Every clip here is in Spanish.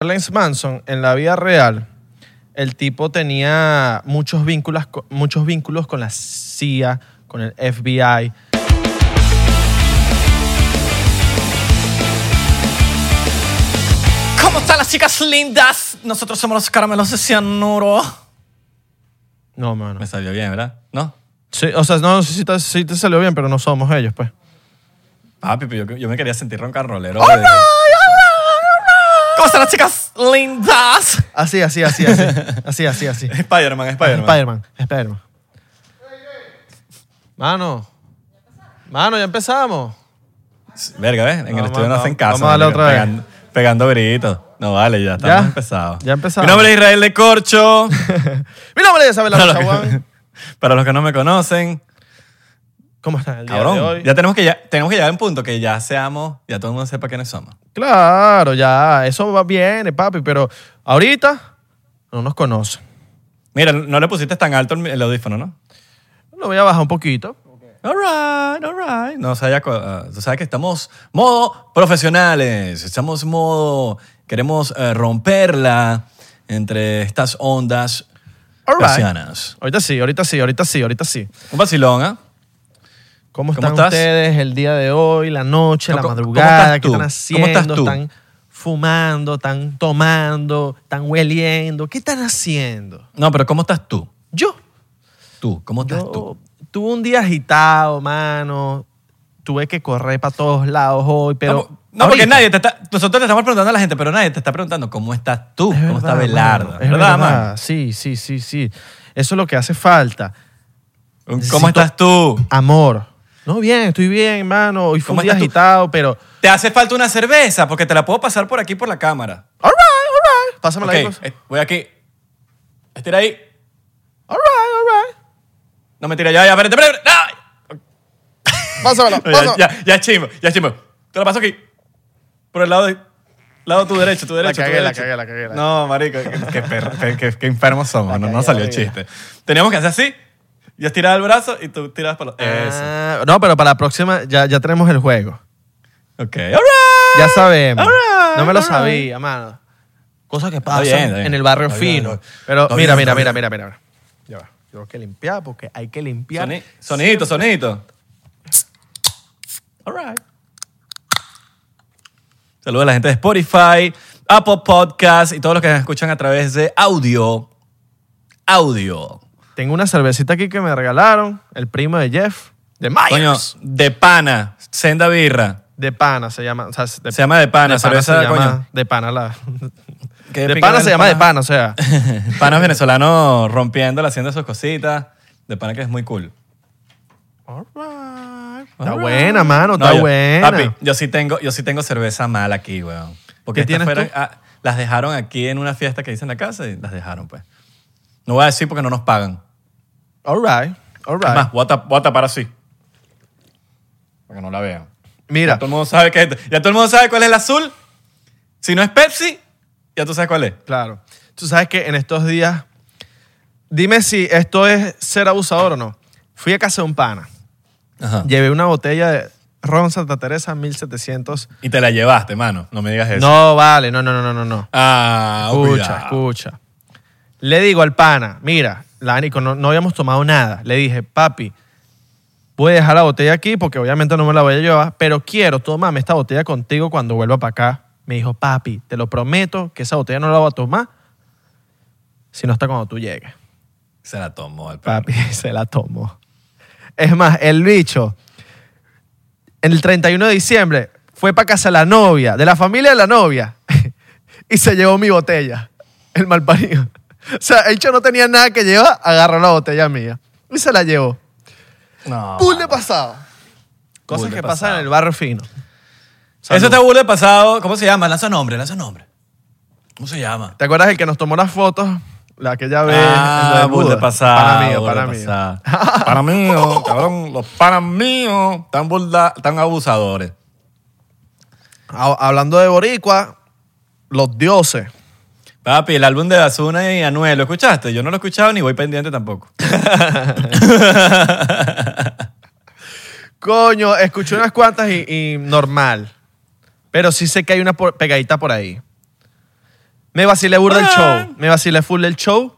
Charles Manson, en la vida real, el tipo tenía muchos vínculos, muchos vínculos con la CIA, con el FBI. ¿Cómo están las chicas lindas? Nosotros somos los caramelos de cianuro. No, mano. Me salió bien, ¿verdad? ¿No? Sí, o sea, no, sí, sí te, sí te salió bien, pero no somos ellos, pues. Papi, pero yo, yo me quería sentir roncarrolero. de- ¿Cómo están las chicas lindas? Así, así, así, así. Así, así, así. Spider-Man, Spider-Man. Spider-Man, Spider-Man. Mano. Mano, ya empezamos. Verga, ¿ves? En el estudio no hacen caso. vamos a darle otra vez. pegando, Pegando gritos. No vale, ya estamos ¿Ya? empezados. Ya empezamos. Mi nombre es Israel de Corcho. Mi nombre es Isabel para los que no me conocen, ¿Cómo están el día de cabrón, hoy? ya tenemos que, ya, tenemos que llegar a un punto que ya seamos, ya todo el mundo sepa quiénes somos. Claro, ya, eso va bien, papi, pero ahorita no nos conocen. Mira, no le pusiste tan alto el, el audífono, ¿no? Lo voy a bajar un poquito. All right, all right. No, o sea, ya, uh, tú sabes que estamos modo profesionales, estamos modo, queremos eh, romperla entre estas ondas All right. Ahorita sí, ahorita sí, ahorita sí, ahorita sí. Un vacilón, ¿ah? ¿Cómo ¿Cómo están estás? ustedes el día de hoy, la noche, la ¿Cómo- cómo madrugada? estás ¿Qué están ¿Cómo haciendo? estás tú? ¿Están fumando? ¿Están tomando? ¿Están hueliendo? ¿Qué están haciendo? No, pero ¿cómo estás tú? Yo, Tú, ¿cómo estás yo tú? tuve un día agitado, mano. Tuve que correr para todos lados hoy, pero... no, no, porque nadie te está, nosotros le estamos preguntando a la gente, pero nadie te está preguntando cómo estás tú, Es cómo verdad, está Belardo. es ¿Verdad, verdad. man? Sí, sí, sí, sí. Eso es lo que hace falta. ¿Cómo Necesito- estás tú? Amor. No, bien, estoy bien, hermano. Hoy fue un ¿Cómo día estás tú? agitado, pero... Te hace falta una cerveza, porque te la puedo pasar por aquí por la cámara. All right, all right. Pásamela ahí, Ok, pues. eh, voy aquí. Estira ahí. All right, all right. No, mentira, ya, ya, espérate, espérate. ¡Ay! Pásamela, Ya, pásamela. ya, ya, chimbo, ya chimbo. Te la paso aquí. Por el lado de, lado tu derecho, tu derecho. tu cagué, la derecho. cagué, la cagué, la No, marico, qué, qué perro, qué, qué- enfermos somos. La No, no cagué, salió la el cagué. chiste. Teníamos que hacer así. Yo estiraba el brazo y tú tirabas para los... Ah, no, pero para la próxima ya, ya tenemos el juego. Ok, all right. Ya sabemos. All right, no me lo all right. sabía, mano. Cosas que pasan bien, está bien. en el barrio Está fino. bien. Pero mira, mira, mira, mira, mira. Ya va. Tengo que limpiar porque hay que limpiar. Soni- sonito, sonito. All right. Saludos a la gente de Spotify, Apple Podcast y todos los que nos escuchan a través de audio. Audio. Tengo una cervecita aquí que me regalaron, el primo de Jeff, de Coño, Myers. de pana, senda birra. De pana se llama. o sea, de, Se llama de pana, cerveza, se llama coño. de pana la. ¿Qué De pana se llama de pana, o sea. Panas venezolanos rompiéndola, haciendo sus cositas. De pana que es muy cool. All right. Está buena, mano, No, está yo- buena. Papi, yo sí tengo, yo sí tengo cerveza mala aquí, weón. Porque ¿Qué tienes fueron- ah, las dejaron aquí en una fiesta que hice en la casa y las dejaron, pues. No voy a decir porque no nos pagan. All right, all right. más, voy a, tap- voy a tapar así. Para que no la vean. Ya Mira, todo el mundo sabe que ya todo el mundo sabe cuál es el azul. Si no es Pepsi, ya tú sabes cuál es. claro. Tú sabes que en estos días. Dime si esto es ser abusador o no. Fui a casa de un pana. Ajá. Llevé una botella de ron Santa Teresa 1700. Y te la llevaste, mano. No me digas eso. No, vale, no, no, no, no, no, no. Ah, Escucha, cuidado. escucha. Le digo al pana, mira, Lanico, no, no habíamos tomado nada. Le dije, papi, voy a dejar la botella aquí porque obviamente no me la voy a llevar, pero quiero tomarme esta botella contigo cuando vuelva para acá. Me dijo, papi, te lo prometo que esa botella no la voy a tomar sino hasta cuando tú llegues. Se la tomó el perro. Papi, se la tomó. Es más, el bicho, el 31 de diciembre, fue para casa de la novia, de la familia de la novia, y se llevó mi botella, el malparido. O sea, el bicho no tenía nada que llevar, agarró la botella mía y se la llevó. No. De pasado. Cosas Bull de que pasan pasado. en el barrio fino. Eso está burda de pasado. ¿Cómo se llama? Lanza nombre, lanza nombre. ¿Cómo se llama? ¿Te acuerdas el que nos tomó las fotos? La que ya ve. Ah, de Buda? pasado. Para mío, burda para de mí. pasado. Para mío, cabrón. Los panas míos tan burda, tan abusadores. Ha- Hablando de Boricua, los dioses. Papi, el álbum de Azuna y Anuel, ¿lo escuchaste? Yo no lo he escuchado ni voy pendiente tampoco. Coño, escuché unas cuantas y, y normal. Pero sí sé que hay una por- pegadita por ahí. Me vacilé burda el show. Me vacilé full el show.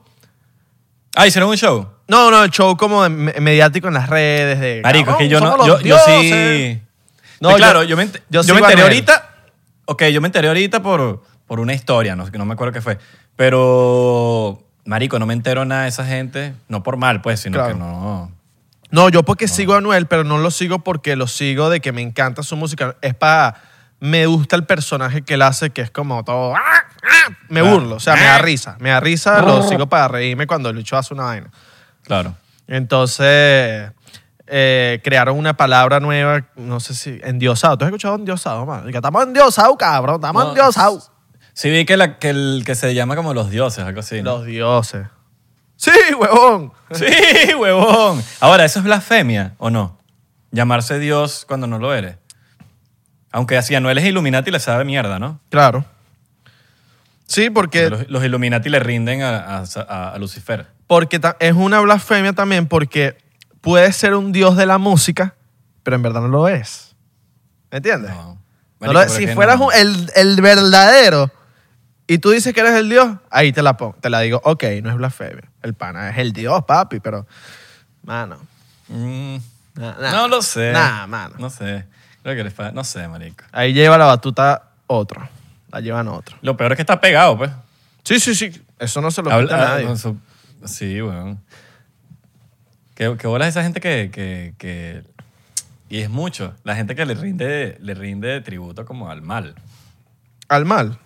Ah, hicieron un show. No, no, el show como de- me- mediático en las redes. De, Marico, es que yo "Cabrón, no. somos Yo, los yo dioses". sí. No, No, claro, yo- yo, me, ent- yo yo me a enteré Anuel. ahorita. Ok, yo me enteré ahorita por, por una historia, no, no me acuerdo qué fue. Pero, Marico, no me entero nada de esa gente. No por mal, pues, sino Claro. que no. No, yo porque sigo a Anuel, pero no lo sigo porque lo sigo de que me encanta su música. Es para... Me gusta el personaje que él hace, que es como todo... "Ah, ah", Me Ah. burlo, o sea, me da risa. Me da risa, lo sigo para reírme cuando el bicho hace una vaina. Claro. Entonces, eh, crearon una palabra nueva, no sé si... Endiosado. ¿Tú has escuchado endiosado, man? Que estamos endiosados, cabrón. Estamos endiosados. Sí, vi que, la, que, el, que se llama como los dioses, algo así. ¿no? Los dioses. Sí, huevón. Sí, huevón. Ahora, ¿eso es blasfemia o no? Llamarse Dios cuando no lo eres. Aunque así Anuel es Illuminati le sabe mierda, ¿no? Claro. Sí, porque... Los, los Illuminati le rinden a, a- a- a Lucifer. Porque es una blasfemia también porque puedes ser un dios de la música, pero en verdad no lo es. ¿Me entiendes? No. Lo- si fueras no. un- el, el verdadero y tú dices que eres el dios, ahí te la pongo, te la digo, ok, no es blasfemia. El pana es el dios, papi, pero, mano, Mm, no lo sé. Nah, mano. No sé. Creo que les fa- No sé, marico. Ahí lleva la batuta otro. La llevan otro. Lo peor es que está pegado, pues. Sí, sí, sí. Eso no se lo Habla- a nadie. con su- sí, weón. ¿Qué, qué bola es esa gente que, que, que- Y es mucho. La gente que le rinde, le rinde tributo como al mal. Al mal.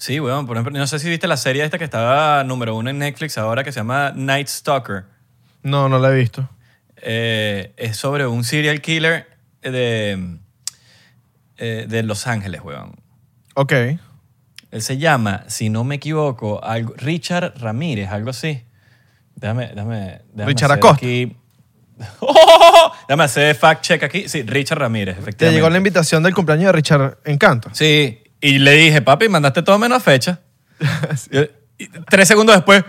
Sí, weón. Por ejemplo, no sé si viste la serie esta que estaba número uno en Netflix ahora que se llama Night Stalker. No, no la he visto. Eh, es sobre un serial killer de, eh, de Los Ángeles, weón. Ok. Él se llama, si no me equivoco, algo, Richard Ramírez, algo así. Déjame, déjame, déjame Richard hacer Acosta. Aquí. ¡Oh! Déjame hacer fact check aquí. Sí, Richard Ramírez, Te efectivamente. llegó la invitación del cumpleaños de Richard Encanto. Sí, y le dije, papi, mandaste todo menos fecha. Y- tres segundos después,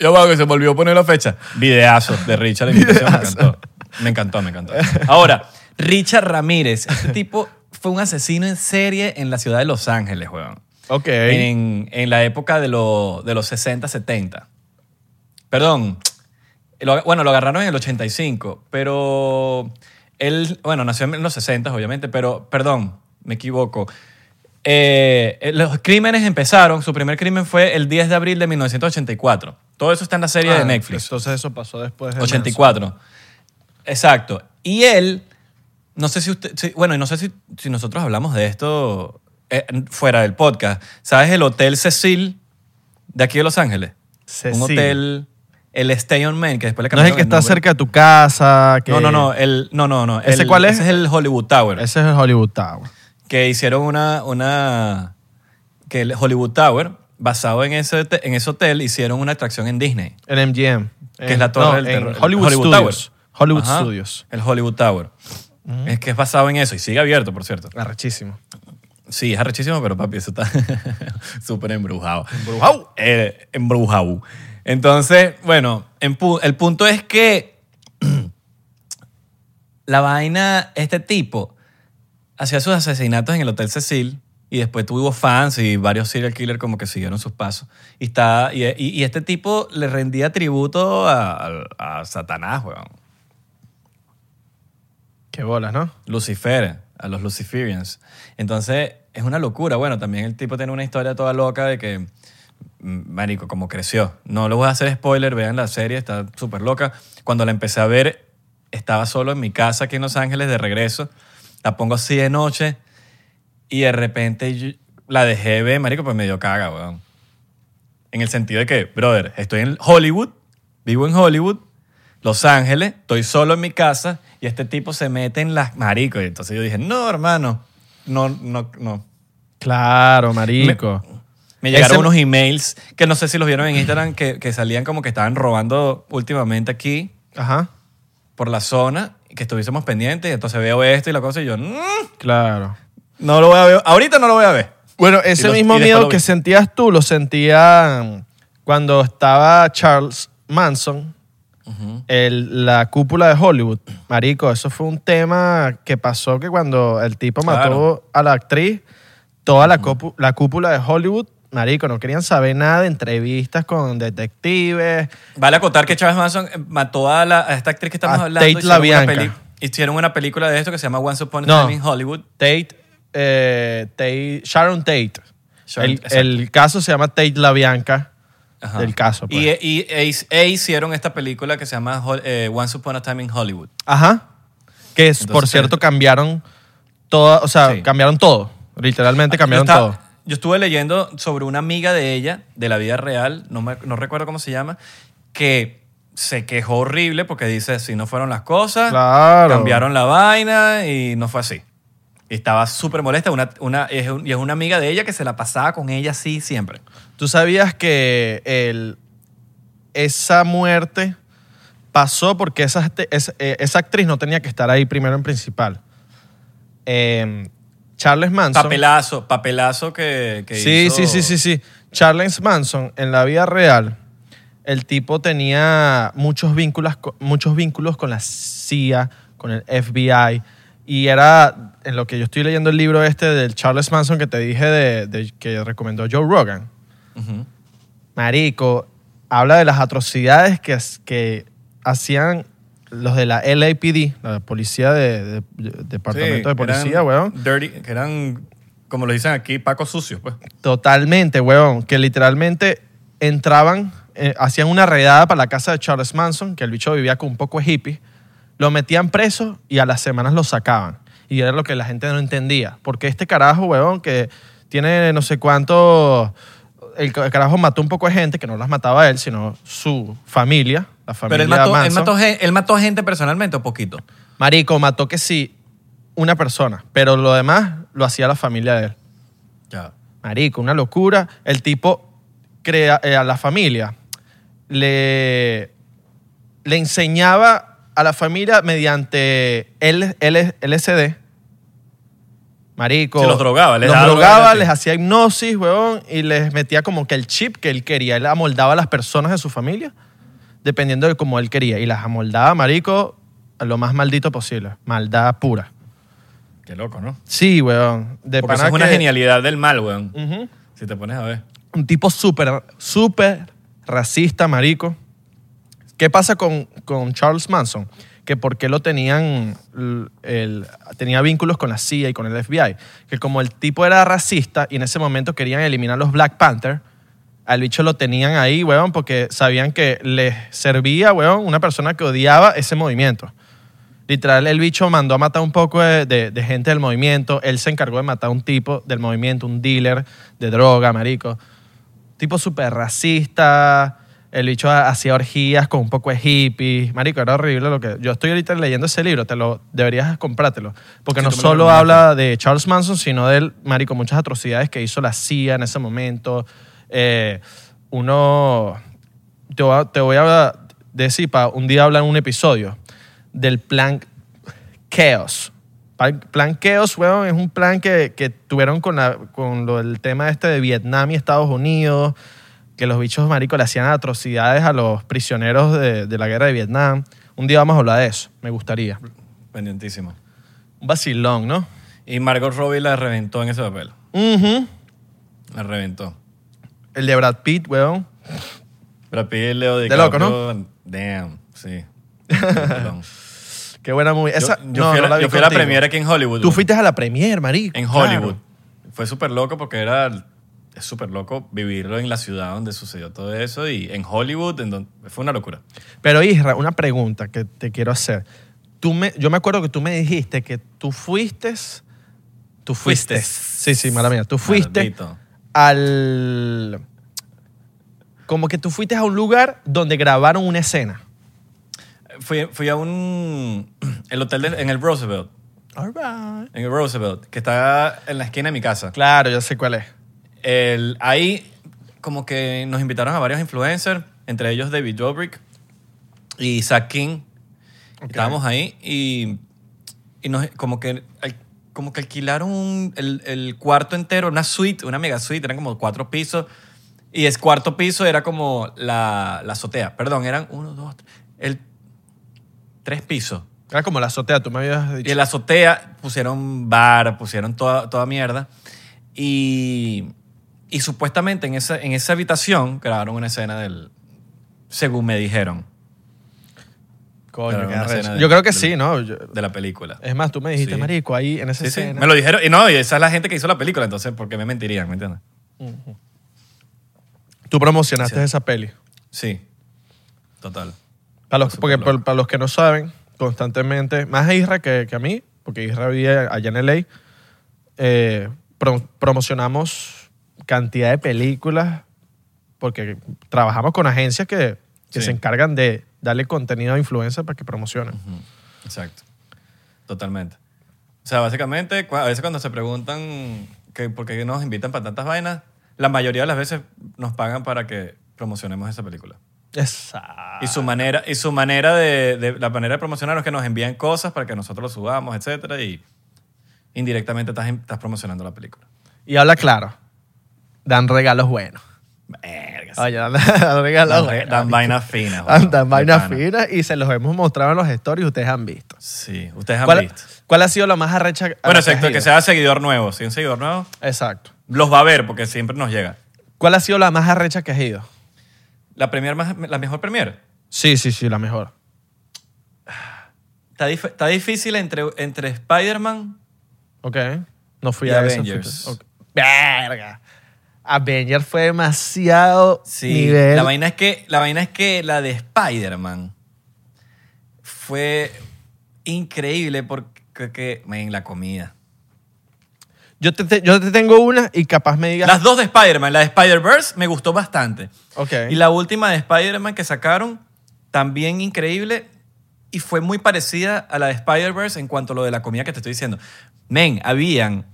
yo veo que se volvió a poner la fecha. Videazo de Richard, la invitación, me encantó. Me encantó, me encantó. Ahora, Richard Ramírez, este tipo fue un asesino en serie en la ciudad de Los Ángeles, weón. Ok. En, en la época de, lo- de los 60, 70. Perdón. Lo- bueno, lo agarraron en el 85, pero él, bueno, nació en los 60, obviamente, pero, perdón, me equivoco. Eh, eh, los crímenes empezaron, su primer crimen fue el 10 de abril de 1984. Todo eso está en la serie de Ah, Netflix. Entonces eso pasó después. de 84. Exacto. Y él, no sé si usted, si- bueno, y no sé si, si nosotros hablamos de esto eh, fuera del podcast. ¿Sabes el Hotel Cecil de aquí de Los Ángeles? Cecil. Un hotel, el Stay on Main, que después le No es el cambiaron que está nombre. cerca de tu casa. Que... No, no, no, el, no, no, no. ¿Ese el- cuál es? Ese es el Hollywood Tower. Ese es el Hollywood Tower. Que hicieron una, una que el Hollywood Tower, basado en ese, en ese hotel, hicieron una atracción en Disney. En MGM. que es la torre no, del terror. Hollywood, Studios. Hollywood Ajá, Studios. El Hollywood Tower. Es que es basado en eso y sigue abierto, por cierto. Arrechísimo. Sí, es arrechísimo, pero papi, eso está súper embrujado. Embrujado. Eh, embrujado. Entonces, bueno, en pu- el punto es que la vaina, este tipo hacía sus asesinatos en el Hotel Cecil y después tuvo fans y varios serial killers como que siguieron sus pasos. Y, está, y, y- y este tipo le rendía tributo a, a- a Satanás, weón. Qué bolas, ¿no? Lucifer, a los Luciferians. Entonces, es una locura. Bueno, también el tipo tiene una historia toda loca de que, marico, como creció. No le voy a hacer spoiler, vean la serie, está súper loca. Cuando la empecé a ver, estaba solo en mi casa aquí en Los Ángeles de regreso. La pongo así de noche y de repente yo- la dejé ver, marico, pues me dio caga, weón. En el sentido de que, brother, estoy en Hollywood, vivo en Hollywood, Los Ángeles, estoy solo en mi casa y este tipo se mete en las maricos. Y entonces yo dije, no, hermano, no, no, no. Claro, marico. Me llegaron Ese- unos emails que no sé si los vieron en Instagram que, que salían como que estaban robando últimamente aquí Ajá. por la zona que estuviésemos pendientes. Y entonces veo esto y la cosa y yo, "Mm, Claro. no lo voy a ver. Ahorita no lo voy a ver. Bueno, ese los- mismo y después miedo que sentías tú lo sentía cuando estaba Charles Manson, el- la cúpula de Hollywood. Marico, eso fue un tema que pasó que cuando el tipo mató Claro. a la actriz, toda la, copu- la cúpula de Hollywood marico, no querían saber nada de entrevistas con detectives. Vale acotar que Charles Manson mató a, la- a esta actriz que estamos A hablando. Tate hicieron una LaBianca. peli- Hicieron una película de esto que se llama Once Upon a No. Time in Hollywood. Tate, eh, Tate- Sharon Tate. Sharon- el, caso se llama Tate La Bianca Ajá. del caso. pues. Y, y- e, e hicieron esta película que se llama eh, Once Upon a Time in Hollywood. Ajá. Que es, Entonces, por cierto, eh, cambiaron todo, o sea, Sí. cambiaron todo. Literalmente cambiaron yo, estaba- todo. Yo estuve leyendo sobre una amiga de ella, de la vida real, no, me- no recuerdo cómo se llama, que se quejó horrible porque dice, si no fueron las cosas, Claro. cambiaron la vaina y no fue así. Y estaba súper molesta. Una, una, es un- y es una amiga de ella que se la pasaba con ella así siempre. ¿Tú sabías que el, esa muerte pasó porque esa, esa, eh, esa actriz no tenía que estar ahí primero en principal? Eh, Charles Manson. Papelazo, papelazo que, que Sí, hizo- sí, sí, sí, sí. Charles Manson, en la vida real, el tipo tenía muchos vínculos, muchos vínculos con la CIA, con el FBI, y era, en lo que yo estoy leyendo el libro este del Charles Manson que te dije de, de- que recomendó Joe Rogan. Marico, habla de las atrocidades que, que hacían los de la LAPD, la policía de, de- de- departamento de policía, eran weón. Dirty, que eran, como lo dicen aquí, pacos sucios, pues. Totalmente, weón. Que literalmente entraban, eh, hacían una redada para la casa de Charles Manson, que el bicho vivía con un poco de hippie, lo metían preso y a las semanas lo sacaban. Y era lo que la gente no entendía. Porque este carajo, weón, que tiene no sé cuánto... El ca- carajo mató un poco de gente, que no las mataba él, sino su familia, la familia Pero él mató, él, mató, gen- él mató gente personalmente o poquito. Marico, mató que sí una persona, pero lo demás lo hacía la familia de él. Ya. Marico, una locura. El tipo crea, eh, a la familia le, le enseñaba a la familia mediante L, L- LSD. Marico. Se los drogaba, les los drogaba, droga les hacía hipnosis, weón, y les metía como que el chip que él quería. Él amoldaba a las personas de su familia dependiendo de cómo él quería. Y las amoldaba, marico, a lo más maldito posible. Maldad pura. Qué loco, ¿no? Sí, weón. De Porque eso es una que- genialidad del mal, weón. Ujú. Si te pones a ver. un tipo súper, súper racista, marico. ¿Qué pasa con, con Charles Manson? Que por qué lo tenían, l- el- tenía vínculos con la CIA y con el FBI. Que como el tipo era racista y en ese momento querían eliminar los Black Panther, al bicho lo tenían ahí, weón, porque sabían que les servía, weón, una persona que odiaba ese movimiento. Literal, el bicho mandó a matar un poco de, de- de gente del movimiento. Él se encargó de matar a un tipo del movimiento, un dealer de droga, marico. Tipo súper racista. El bicho ha- hacía orgías con un poco de hippies. Marico, era horrible lo que... Yo estoy ahorita leyendo ese libro, te lo deberías comprártelo. Porque Sí, no solo habla de Charles Manson, sino de él, marico, muchas atrocidades que hizo la CIA en ese momento. Eh, uno... Te voy a, te voy a decir para un día hablar en un episodio del plan Chaos. Plan Chaos, weón, es un plan que, que tuvieron con, la, con lo, el tema este de Vietnam y Estados Unidos, que los bichos maricos le hacían atrocidades a los prisioneros de, de la guerra de Vietnam. Un día vamos a hablar de eso, me gustaría. Pendientísimo. Un vacilón, ¿no? Y Margot Robbie la reventó en ese papel. La reventó. El de Brad Pitt, weón. Brad Pitt Leo De DiCaprio. loco, Damn, sí. Qué buena movie. Esa, yo, yo no, fui, a no la, yo fui a la premiere aquí en Hollywood. Tú güey. fuiste a la premiere, marico. En claro. Hollywood. Fue súper loco porque era... Es súper loco vivirlo en la ciudad donde sucedió todo eso y en Hollywood en donde, fue una locura. Pero Isra, una pregunta que te quiero hacer. Tú me, yo me acuerdo que tú me dijiste que tú fuiste... Tú fuiste. Fuiste. Sí, sí, mala mía. Tú fuiste Maldito. Al... Como que tú fuiste a un lugar donde grabaron una escena. Fui, fui a un... El hotel de- en el Roosevelt. All right. En el Roosevelt, que está en la esquina de mi casa. Claro, ya sé cuál es. El, ahí como que nos invitaron a varios influencers, entre ellos David Dobrik y Zach King. Ok. Estábamos ahí y, y nos, como, que, al- como que alquilaron un- el, el cuarto entero, una suite, una mega suite, eran como cuatro pisos. Y el cuarto piso era como la, la azotea. Perdón, eran uno, dos, tres, el, tres pisos. Era como la azotea, tú me habías Y dicho. en la azotea pusieron bar, pusieron toda, toda mierda. Y, Y supuestamente en esa, en esa habitación grabaron una escena del... Según me dijeron, Coño, Claro, qué una arrecho. escena de- Yo creo que del- sí, ¿no? Yo- de la película. es más, tú me dijiste, Sí. marico, ahí en esa Sí, sí, escena. me lo dijeron. Y no, y esa es la gente que hizo la película, entonces, ¿por qué me mentirían? ¿Me entiendes? Tú promocionaste esa peli. Sí. Total. Para los, porque para, los que no saben, constantemente, más a Isra que, que a mí, porque Isra vive allá en LA, eh, pro- promocionamos cantidad de películas porque trabajamos con agencias que, que Sí. se encargan de darle contenido a influencers para que promocionen. Exacto. Totalmente. O sea, básicamente, a veces cuando se preguntan que por qué nos invitan para tantas vainas, la mayoría de las veces nos pagan para que promocionemos esa película. Exacto. Y su manera, y su manera de, de- la manera de promocionar es que nos envían cosas para que nosotros lo subamos, etcétera, y indirectamente estás, estás promocionando la película. Y habla claro. Dan regalos buenos. Verga, Oye, dan, dan vainas finas. Dan, vainas finas y se los hemos mostrado en los stories ustedes han visto. Sí, ustedes han ¿Cuál, visto. cuál ha sido la más arrecha? Bueno, que excepto que sea seguidor nuevo. Si un seguidor nuevo, Exacto. los va a ver porque siempre nos llega. ¿Cuál ha sido la más arrecha que has ido? La, premier más, la mejor premier. Sí, sí, sí, la mejor. Está, dif- está difícil entre, entre Spider-Man. Ok. No fui Y a esa, Avengers. Verga. Avengers fue demasiado Sí. nivel. La vaina, es que, la vaina es que la de Spider-Man fue increíble porque, que, man, la comida. yo, te, te- yo te tengo una y capaz me digas. Las dos de Spider-Man, la de Spider-Verse me gustó bastante. Ok. Y la última de Spider-Man que sacaron, también increíble y fue muy parecida a la de Spider-Verse en cuanto a lo de la comida que te estoy diciendo. Men, habían...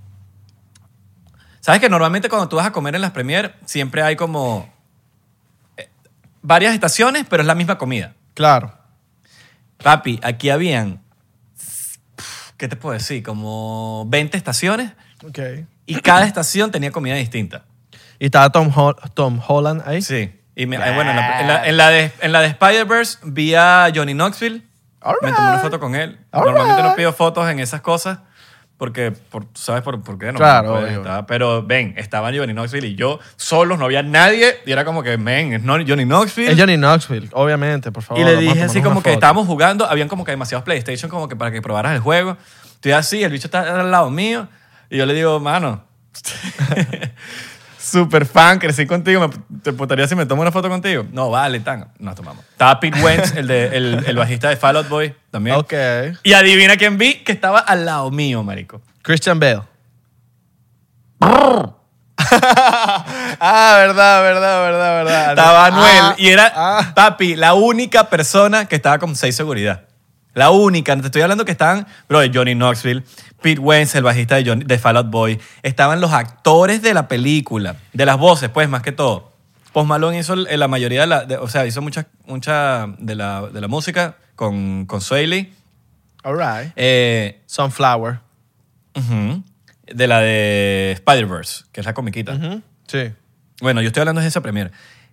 ¿Sabes que normalmente cuando tú vas a comer en las premier siempre hay como eh, varias estaciones, pero es la misma comida? Claro. Papi, aquí habían, ¿qué te puedo decir? Como 20 estaciones Ok. y cada estación tenía comida distinta. Y estaba Tom, Hol- Tom Holland ahí. Sí. Y me- eh, bueno, en la, en la- en la de, en la de Spider-Verse vi a Johnny Knoxville. Me tomé una foto con él. Alright. Normalmente no pido fotos en esas cosas porque, por, ¿tú ¿sabes por, por qué? No, Claro, obvio. estar. Pero ven, estaba Johnny Knoxville y yo solos, no había nadie. Y era como que, men, es Johnny Knoxville. Es Johnny Knoxville, obviamente, por favor. y le dije así como que foto. estábamos jugando, habían como que demasiados PlayStation como que para que probaras el juego. Estoy así, el bicho está al lado mío y yo le digo, mano, super fan, crecí contigo, me- ¿te importaría si me tomo una foto contigo? No, vale, tan, nos tomamos. Estaba Pete Wentz, el, de, el, el bajista de Fall Out Boy también. Ok. Y adivina quién vi que estaba al lado mío, marico. Christian Bale. ah, verdad, verdad, verdad, verdad. Estaba Anuel Ah, y era, ah. papi, la única persona que estaba con seis seguridad. La única. Te estoy hablando que estaban, bro, Johnny Knoxville, Pete Wentz, el bajista de, Johnny- de Fall Out Boy. Estaban los actores de la película, de las voces, pues, más que todo. Post Malone hizo la mayoría de la, de- o sea, hizo mucha, mucha de, la, de la música con, con Sway Lee. All right. Eh, Sunflower. de la de Spider-Verse, que es la comiquita. Ujú, Sí. Bueno, yo estoy hablando de esa premiere.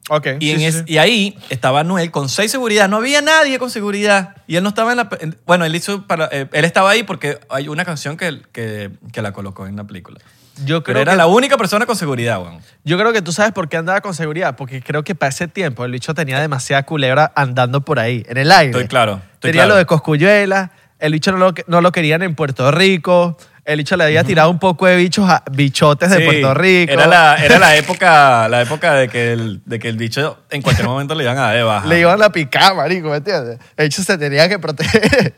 Ok. Y, sí, en sí, es- sí. y ahí estaba Noel con seis seguridad. No había nadie con seguridad. Y él no estaba en la... en- bueno, él hizo para... eh, él estaba ahí porque hay una canción que, que, que la colocó en la película. Yo Pero creo, era que, la única persona con seguridad, weón. yo creo que tú sabes por qué andaba con seguridad. Porque creo que para ese tiempo el bicho tenía demasiada culebra andando por ahí, en el aire. Estoy claro. Estoy tenía claro. lo de Coscuyuela. El bicho no lo, no lo querían en Puerto Rico. El bicho le había tirado un poco de bichos a, bichotes de Sí, Puerto Rico. Era la, era la época, la época de, que el, de que el bicho en cualquier momento le iban a dar de baja. Le iban a picar, marico, ¿me entiendes? El bicho se tenía que proteger.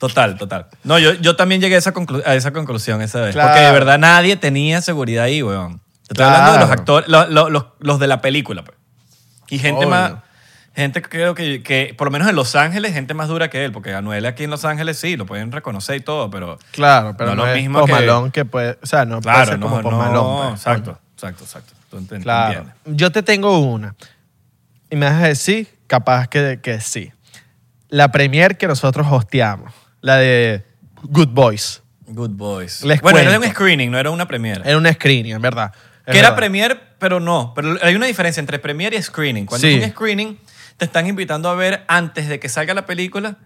Total, total. No, yo, yo también llegué a esa, conclu- a esa conclusión esa vez. Claro. Porque de verdad nadie tenía seguridad ahí, weón. Te estoy hablando de los Claro. actores, lo- lo- los, los de la película, pues. Y gente Obvio. más. Gente creo que, que, por lo menos en Los Ángeles, gente más dura que él, porque Anuel aquí en Los Ángeles sí, lo pueden reconocer y todo, pero. Claro, pero No no, lo es mismo Post que- Malone que puede... O sea, no puede Claro, ser no, como no, Malone, pues, exacto, exacto, exacto. Tú ent- Claro. entiendes. Yo te tengo una. Y me vas a decir, capaz que, que sí. La premier que nosotros hosteamos. La de Good Boys. Good Boys. Les bueno, era cuento. un screening, no era una premiere. Era un screening, en verdad. Es Que era verdad. premier, pero no. Pero hay una diferencia entre premier y screening. Cuando Sí. es un screening, te están invitando a ver antes de que salga la película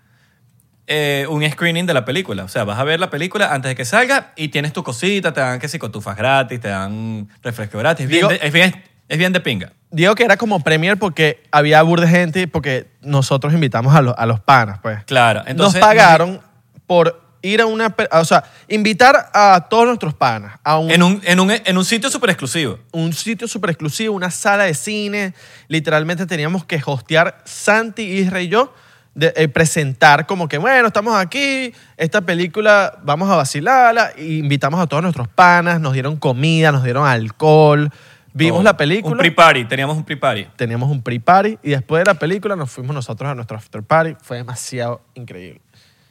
eh, un screening de la película. O sea, vas a ver la película antes de que salga y tienes tu cosita, te dan que si cotufas gratis, te dan refresco gratis. Es bien, Digo- de, es bien, es bien de pinga. Digo que era como premier porque había bur de gente y porque nosotros invitamos a, los- a los panas, pues. Claro. Entonces, Nos pagaron por ir a una... O sea, invitar a todos nuestros panas a un, En un, en un, en un sitio súper exclusivo. un sitio súper exclusivo, una sala de cine. Literalmente teníamos que hostear Santi, Isra y yo, de, eh, presentar como que, bueno, estamos aquí, esta película vamos a vacilarla. Y invitamos a todos nuestros panas, nos dieron comida, nos dieron alcohol. Vimos Todo. la película. Un pre-party, teníamos un pre-party. teníamos un pre-party y después de la película nos fuimos nosotros a nuestro after-party. Fue demasiado increíble.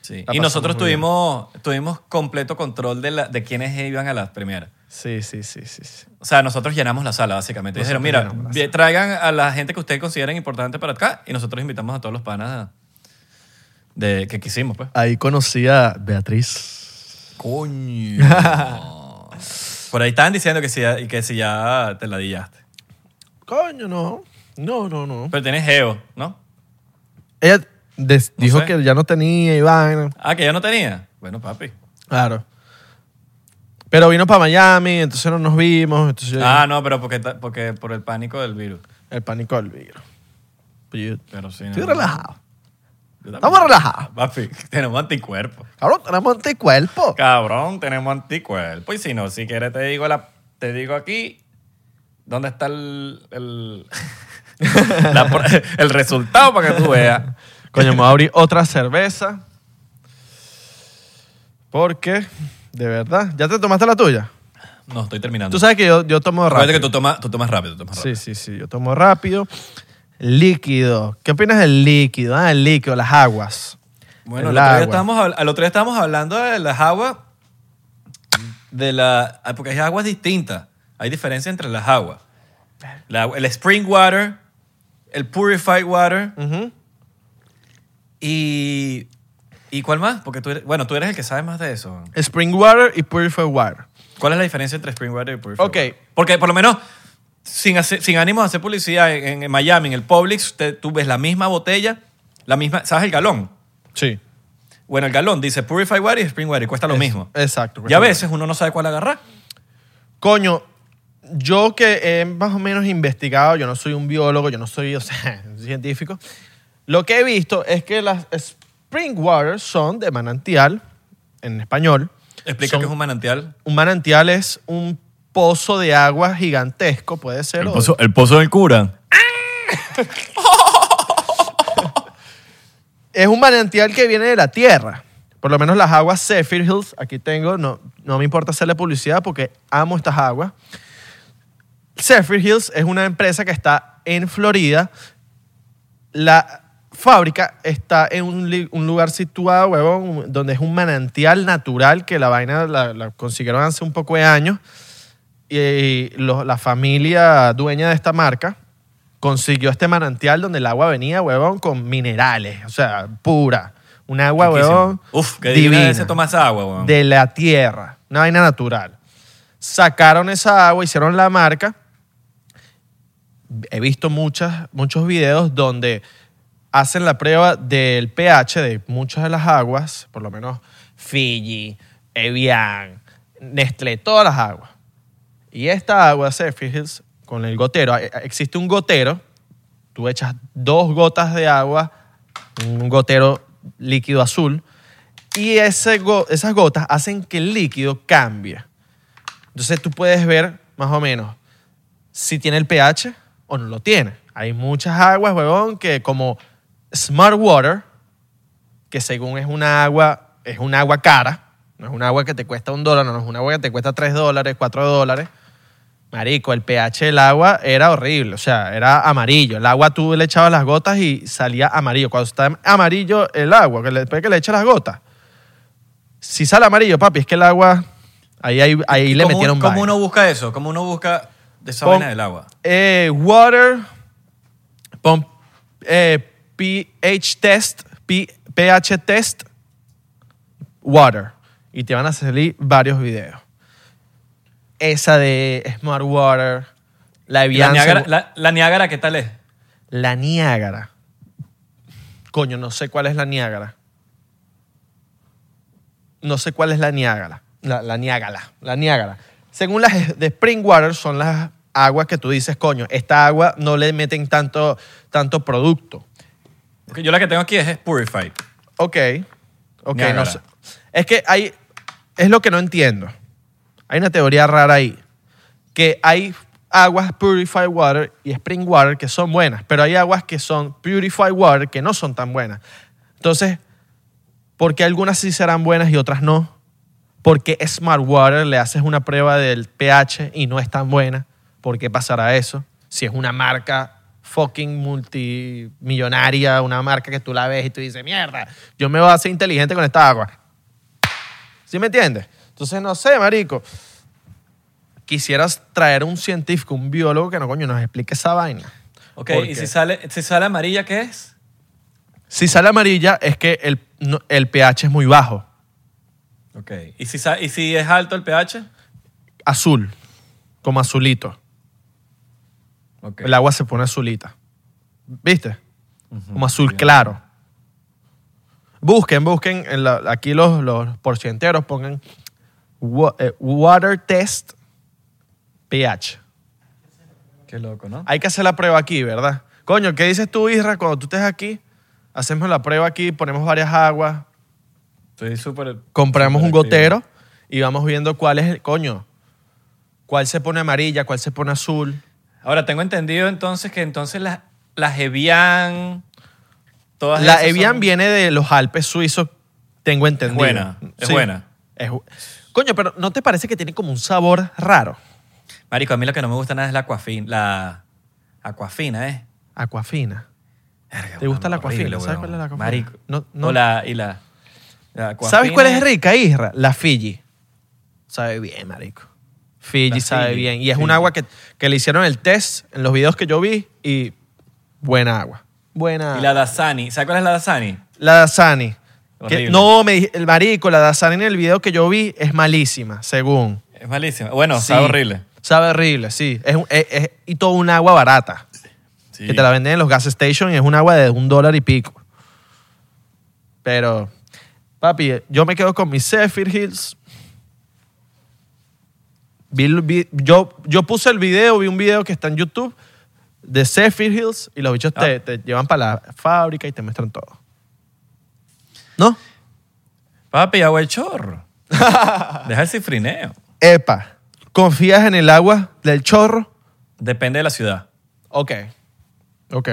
Sí. Y nosotros tuvimos, tuvimos completo control de, la, de quiénes iban a las premieras. Sí, sí, sí, sí. sí. O sea, nosotros llenamos la sala, básicamente. Nosotros Dijeron, mira, traigan a la gente que ustedes consideren importante para acá y nosotros invitamos a todos los panas de, que quisimos, pues. Ahí conocí a Beatriz. Coño. Por ahí estaban diciendo que si, ya- que si ya te la dillaste. Coño, no. No, no, no. Pero tienes geo, ¿no? Ella des- No dijo sé. que ya no tenía Iván. Ah, que ya no tenía. Bueno, papi. Claro. Pero vino para Miami, entonces no nos vimos. Entonces Ah, no, pero porque, ta- porque por el pánico del virus. el pánico del virus. Pues yo Pero sí. estoy no. relajado. Yo también. Estamos relajados. Papi, tenemos anticuerpos. Cabrón, tenemos anticuerpo. Cabrón, tenemos anticuerpos. Y si no, si quieres te digo, la, te digo aquí dónde está el, el, la el resultado para que tú veas. Coño, me voy a abrir otra cerveza. Porque, de verdad, ¿ya te tomaste la tuya? No, estoy terminando. Tú sabes que yo, yo tomo Acuérdate rápido. que tú tomas, tú tomas rápido. Tomas Sí, rápido. sí, sí, yo tomo rápido. Líquido. ¿Qué opinas del líquido? Ah, el líquido, las aguas. Bueno, El el otro, día estábamos, otro día estábamos hablando de las aguas, de la, ah, porque hay aguas distintas. Hay diferencia entre las aguas. La- el spring water, el purified water. Y... ¿Y cuál más? Porque tú eres, bueno, tú eres el que sabe más de eso. Spring water y purified water. ¿Cuál es la diferencia entre spring water y purified Ok. water? Porque por lo menos, sin, hacer- sin ánimo de hacer publicidad, en, en Miami, en el Publix, te- tú ves la misma botella, la misma, ¿sabes el galón? Sí. Bueno, el galón dice purified water y spring water y cuesta lo Es- mismo. Exacto. Y a veces uno no sabe cuál agarrar. Coño, yo que he más o menos investigado, yo no soy un biólogo, yo no soy o sea, un científico, lo que he visto es que las spring water son de manantial, en español. Explica Son- que es un manantial. Un manantial es un pozo de agua gigantesco, puede ser. o- el pozo del cura. es un manantial que viene de la tierra. Por lo menos las aguas Zephyr Hills, aquí tengo, no, no me importa hacerle publicidad porque amo estas aguas. Zephyr Hills es una empresa que está en Florida. La fábrica está en un, lugar situado, huevón, donde es un manantial natural que la vaina la, la consiguieron hace un poco de años. Y lo- la familia dueña de esta marca consiguió este manantial donde el agua venía, huevón, con minerales, o sea, pura. Un agua, huevón, Uf, que divina se toma esa agua, weón. de la tierra, una vaina natural. Sacaron esa agua, hicieron la marca. He visto muchas, muchos videos donde hacen la prueba del pH de muchas de las aguas, por lo menos Fiji, Evian, Nestlé, todas las aguas. Y esta agua, Hills, con el gotero, existe un gotero, tú echas dos gotas de agua, un gotero líquido azul, y esas gotas hacen que el líquido cambie. Entonces tú puedes ver más o menos si tiene el pH o no lo tiene. Hay muchas aguas, huevón, que como Smart Water, que según es una agua, es un agua cara, no es un agua que te cuesta un dólar, no es un agua que te cuesta tres dólares, cuatro dólares. Marico, el pH del agua era horrible, o sea, era amarillo. El agua tú le echabas las gotas y salía amarillo. Cuando está amarillo el agua, que después que le echas las gotas, si sale amarillo, papi, es que el agua, ahí, ahí, ahí le ¿Cómo- metieron ¿Cómo vaina. uno busca eso? ¿Cómo uno busca de esa Pon- vaina del agua? Eh, water, pon eh, pH test, pH test, water. Y te van a salir varios videos. Esa de Smart Water, la ¿La Evian Niágara, Segu- la, la Niágara qué tal es? la Niágara. Coño, no sé cuál es la Niágara. no sé cuál es la Niágara. La, la Niágara. La Niágara. Según las de Springwater, son las aguas que tú dices, coño, esta agua no le meten tanto, tanto producto. Ok, Yo la que tengo aquí es Purified. Ok. Ok, Niágara. no sé. Es que hay. Es lo que no entiendo. Hay una teoría rara ahí. Que hay aguas Purified Water y Spring Water que son buenas, pero hay aguas que son Purified Water que no son tan buenas. Entonces, ¿por qué algunas sí serán buenas y otras no? Porque Smart Water le haces una prueba del pH y no es tan buena. ¿Por qué pasará eso? Si es una marca fucking multimillonaria, una marca que tú la ves y tú dices, mierda, yo me voy a hacer inteligente con esta agua. ¿Sí me entiendes? Entonces, no sé, marico. Quisieras traer un científico, un biólogo que no, coño, nos explique esa vaina. Ok, ¿Por y si sale, si sale amarilla, ¿qué es? Si sale amarilla es que el, no- el pH es muy bajo. Ok. ¿Y si, ¿Y si es alto el pH? Azul, como azulito. El agua se pone azulita. ¿Viste? Ujú, Como azul bien. claro. Busquen, busquen. en la- aquí los, los porcienteros pongan wa- eh, water test pH. Qué loco, ¿no? Hay que hacer la prueba aquí, ¿verdad? Coño, ¿qué dices tú, Isra? Cuando tú estés aquí, hacemos la prueba aquí, ponemos varias aguas, Estoy súper... compramos un activo. gotero y vamos viendo cuál es el coño. Cuál se pone amarilla, cuál se pone azul. Ahora, tengo entendido entonces que entonces las las Evian... Todas La Evian son- viene de los Alpes suizos, tengo entendido. buena, es buena. Es bu- coño, pero ¿no te parece que tiene como un sabor raro? Marico, a mí lo que no me gusta nada es la aquafina. La aquafina, ¿eh? Aquafina. ¿Te gusta la aquafina? horrible, ¿Sabes cuál es la aquafina? Marico. No- no- O la, y la, ¿Sabes cuál es rica, Isra? La Fiji. Sabe bien, marico. Fiji sabe bien. Y es un agua que, que le hicieron el test en los videos que yo vi y buena agua. Buena Y la Dasani. ¿Sabes cuál es la Dasani? La Dasani. Que, Horrible. no, me, dij- el marico, la Dasani en el video que yo vi es malísima, según. Es malísima. Bueno, Sí. sabe horrible. Sabe horrible, sí. Es, un- es- es- y todo un agua barata. Sí. Que te la venden en los gas stations y es un agua de un dólar y pico. Pero, papi, yo me quedo con mis Zephyr Hills. Vi- vi- yo, yo puse el video, vi un video que está en YouTube de Zephyr Hills y los bichos te, Ah. te llevan para la fábrica y te muestran todo. ¿No? Papi, agua el chorro. Deja el cifrineo. Epa, ¿confías en el agua del chorro? Depende de la ciudad. Ok. Ok.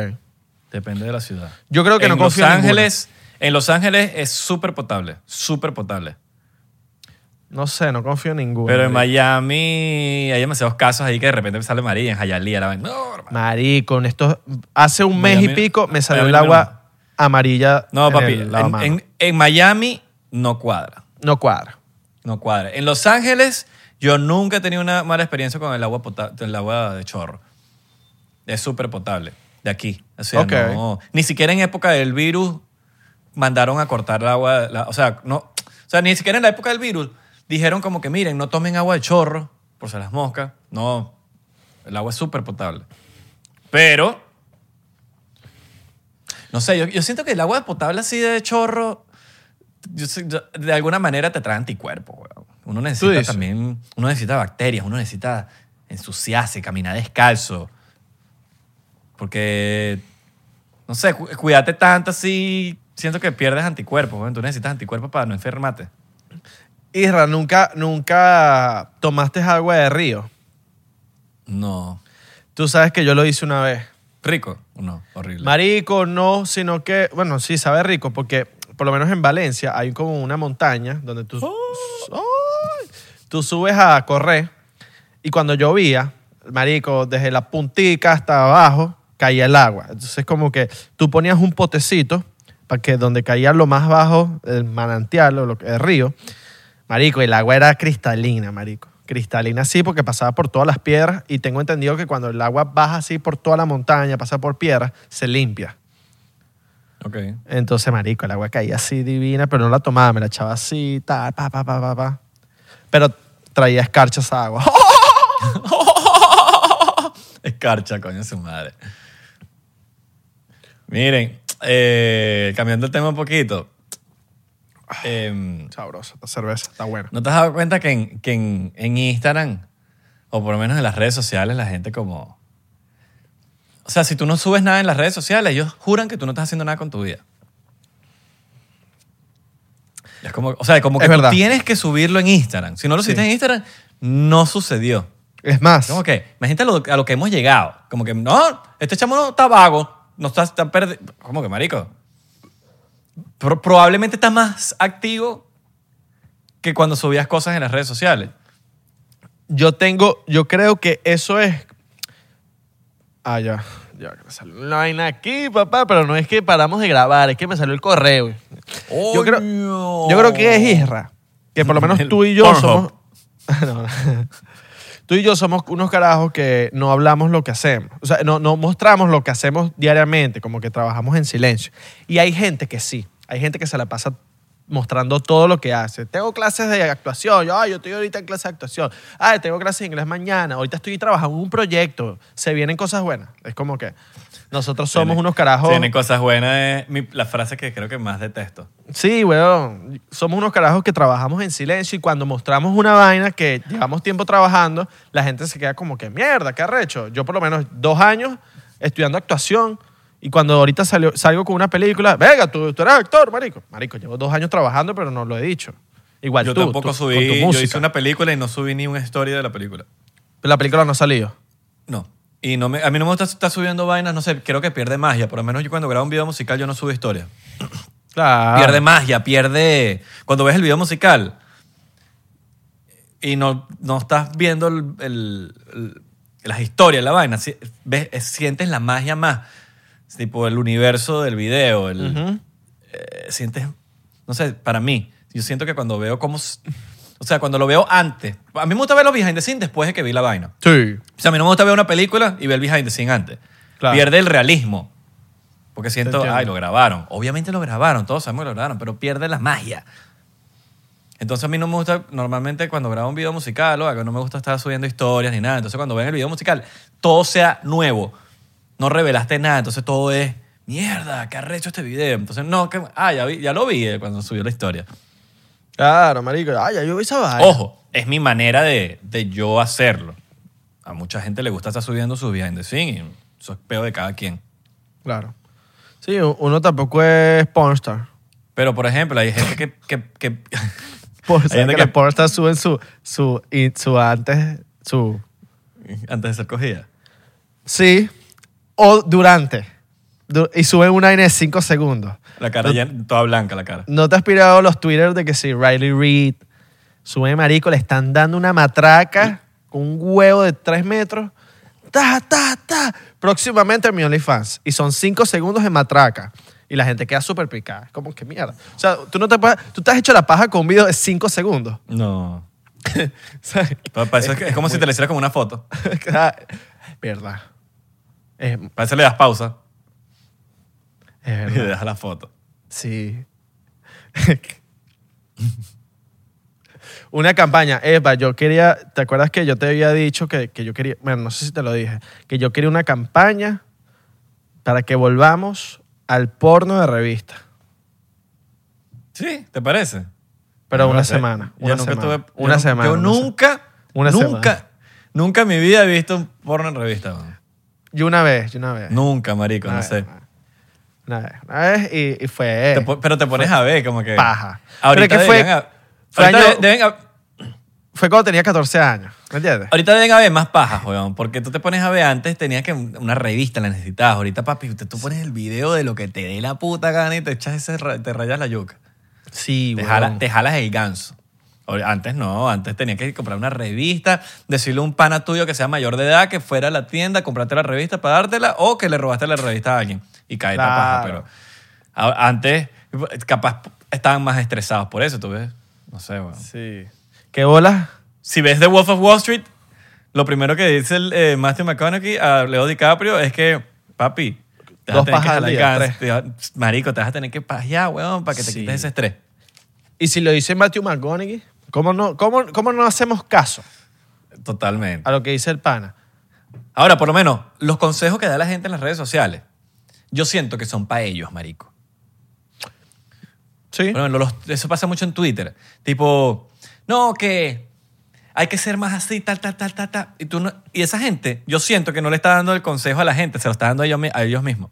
Depende de la ciudad. Yo creo que en no Los confío en Ángeles, en Los Ángeles es súper potable. Súper potable. No sé, no confío en ninguno. Pero en. Miami hay demasiados casos ahí que de repente sale amarilla. En Hialeah la vaina. Marico, en estos, hace un mes Miami- y pico me salió Miami el agua amarilla. No, en papi. el En, en- en Miami no cuadra. No cuadra. No cuadra. En Los Ángeles yo nunca he tenido una mala experiencia con el agua, pota- el agua de chorro. Es súper potable. De aquí. O sea, Ok. no- ni siquiera en época del virus mandaron a cortar el agua. la- o, sea, no, o sea, ni siquiera en la época del virus dijeron como que miren, no tomen agua de chorro por si las moscas. No. El agua es súper potable. Pero, no sé, yo, yo siento que el agua potable así de chorro, yo sé- yo- de alguna manera te trae anticuerpos, weón. Uno necesita también, uno necesita bacterias, uno necesita ensuciarse, caminar descalzo. Porque, no sé, cu- cuídate tanto así, siento que pierdes anticuerpos, weón. Tú necesitas anticuerpos para no enfermarte. Isra, ¿nunca, nunca tomaste agua de río? No. Tú sabes que yo lo hice una vez. ¿Rico? No, horrible. Marico, no, sino que, bueno, sí, sabe rico, porque por lo menos en Valencia hay como una montaña donde tú, ¡Ay! tú subes a correr y cuando llovía, marico, desde la puntica hasta abajo caía el agua. Entonces como que tú ponías un potecito para que donde caía lo más bajo, el manantial o lo que, el río, marico, el agua era cristalina, marico. Cristalina sí, porque pasaba por todas las piedras y tengo entendido que cuando el agua baja así por toda la montaña, pasa por piedras, se limpia. Ok. Entonces, marico, el agua caía así divina, pero no la tomaba, me la echaba así, ta, pa, pa, pa, pa, pa. Pero traía escarcha esa agua. Escarcha, coño, su madre. Miren, eh, cambiando el tema un poquito. Em, Sabrosa, esta cerveza, está buena. ¿no te has dado cuenta que, en, que en, en Instagram, o por lo menos en las redes sociales, la gente como... O sea, si tú no subes nada en las redes sociales, ellos juran que tú no estás haciendo nada con tu vida. Es como, o sea, como que tú tienes que subirlo en Instagram. Si no lo Sí. subiste en Instagram, no sucedió. Es más, Como que, imagínate lo- a lo que hemos llegado. Como que, no, este chamo no está vago, no está, está perdido. Como que, marico. Pro- probablemente está más activo que cuando subías cosas en las redes sociales. yo tengo, yo creo que eso es. Ah, ya. Ya que me salió una vaina aquí, papá, pero no es que paramos de grabar, es que me salió el correo. Yo creo, yo creo que es Isra. Que por lo menos tú y yo Pornhub. somos. No, no. Tú y yo somos unos carajos que no hablamos lo que hacemos. O sea, no, no mostramos lo que hacemos diariamente, como que trabajamos en silencio. Y hay gente que sí. Hay gente que se la pasa mostrando todo lo que hace. Tengo clases de actuación. Yo, "Ay, yo estoy ahorita en clase de actuación. Ay, tengo clases de inglés mañana. Ahorita estoy trabajando en un proyecto. Se vienen cosas buenas. Es como que nosotros somos Tiene- unos carajos. Tiene cosas buenas. Es mi- la frase que creo que más detesto. Sí, weón. Somos unos carajos que trabajamos en silencio y cuando mostramos una vaina que llevamos tiempo trabajando, la gente se queda como que, mierda, qué arrecho. Yo por lo menos dos años estudiando actuación y cuando ahorita salió- salgo con una película, venga, tú, tú eres actor, marico. Marico, llevo dos años trabajando, pero no lo he dicho. Igual yo tú, tampoco tú, con subí. tu Yo música. hice una película y no subí ni una historia de la película. La película no ha salido. No. Y no me, a mí no me gusta estar subiendo vainas, no sé, creo que pierde magia. Por lo menos yo cuando grabo un video musical yo no subo historia. Claro. Pierde magia, pierde... Cuando ves el video musical y no, no estás viendo el- el- el- las historias, la vaina, si- ves, es- sientes la magia más. Tipo el universo del video, el, Ujú. eh, sientes, no sé, para mí, yo siento que cuando veo cómo... O sea, cuando lo veo antes. A mí me gusta ver los behind the scenes después de que vi la vaina. Sí. O sea, a mí no me gusta ver una película y ver el behind the scene antes. Claro. Pierde el realismo. Porque siento, ay, lo grabaron. Obviamente lo grabaron, todos sabemos que lo grabaron, pero pierde la magia. Entonces a mí no me gusta, normalmente cuando grabo un video musical o algo, no me gusta estar subiendo historias ni nada. Entonces cuando ven el video musical, todo sea nuevo. No revelaste nada, entonces todo es, mierda, qué arrecho este video. Entonces, no, que, ah, ya, vi- ya lo vi eh, cuando subió la historia. Claro, marico. Ay, ya yo vi esa vaina. Ojo, es mi manera de, de yo hacerlo. A mucha gente le gusta estar subiendo sus behind the scene y eso es peo de cada quien. Claro. Sí, uno tampoco es pornstar. Pero, por ejemplo, hay gente que... que, que Por, Hay ¿sabes gente que que- los pornstars suben su, su, y- su antes, su... antes de ser cogida. Sí, o durante. Y suben una vaina de 5 segundos. La cara No- ya toda blanca, la cara. ¿No te has pirado los Twitter de que si Riley Reid sube marico, le están dando una matraca con un huevo de 3 metros? Ta, ta, ta. Próximamente en mi OnlyFans. Y son 5 segundos de matraca. Y la gente queda súper picada. Es como que mierda. O sea, tú no te puedes, tú te has hecho la paja con un video de 5 segundos. No. ¿Sabes? Que es como si te le hicieras como una foto. Verdad. Es, Parece que le das pausa es y verdad. das la foto. Sí. Una campaña. Eva, yo quería, ¿te acuerdas que yo te había dicho que, que yo quería, bueno, no sé si te lo dije, que yo quería una campaña para que volvamos al porno de revista? Sí, ¿te parece? Pero No una sé. semana. Yo Una nunca semana. tuve- yo una semana. Yo una se- nunca, Una nunca, semana. nunca en mi vida he visto un porno en revista. man. Y una vez, y una vez. Nunca, marico, Una no vez, sé. Una vez. Una vez y, y fue. Te pero te pones a ver como que... paja. Ahorita Pero que fue- deberían a- fue ahorita año- de- deben a- Fue cuando tenía 14 años. ¿Me entiendes? Ahorita deben haber más pajas, weón. Porque tú te pones a ver antes, tenías que una revista la necesitabas. Ahorita, papi, usted, tú pones el video de lo que te dé la puta gana y te echas ese, te rayas la yuca. Sí, Te, weón. jala- te jalas el ganso. Antes no, antes tenías que comprar una revista, decirle a un pana tuyo que sea mayor de edad que fuera a la tienda, comprarte la revista para dártela o que le robaste la revista a alguien y cae la paja. Pero a- antes, capaz estaban más estresados por eso, ¿tú ves? No sé, weón. Sí. ¿Qué bolas? Si ves The Wolf of Wall Street, lo primero que dice el, eh, Matthew McConaughey a Leo DiCaprio es que, papi, te vas Dos a tener que pajas al jalar el día, ganso, tres. te vas- marico, te vas a tener que pajear, weón, para que te Sí. quites ese estrés. Y si lo dice Matthew McConaughey, ¿cómo no, cómo, cómo no hacemos caso Totalmente. a lo que dice el pana? Ahora, por lo menos, los consejos que da la gente en las redes sociales, yo siento que son para ellos, marico. Sí. Los- eso pasa mucho en Twitter. Tipo, no, que hay que ser más así, tal, tal, tal, tal, tal. Y, tú no- y esa gente, yo siento que no le está dando el consejo a la gente, se lo está dando a ellos, a ellos mismos.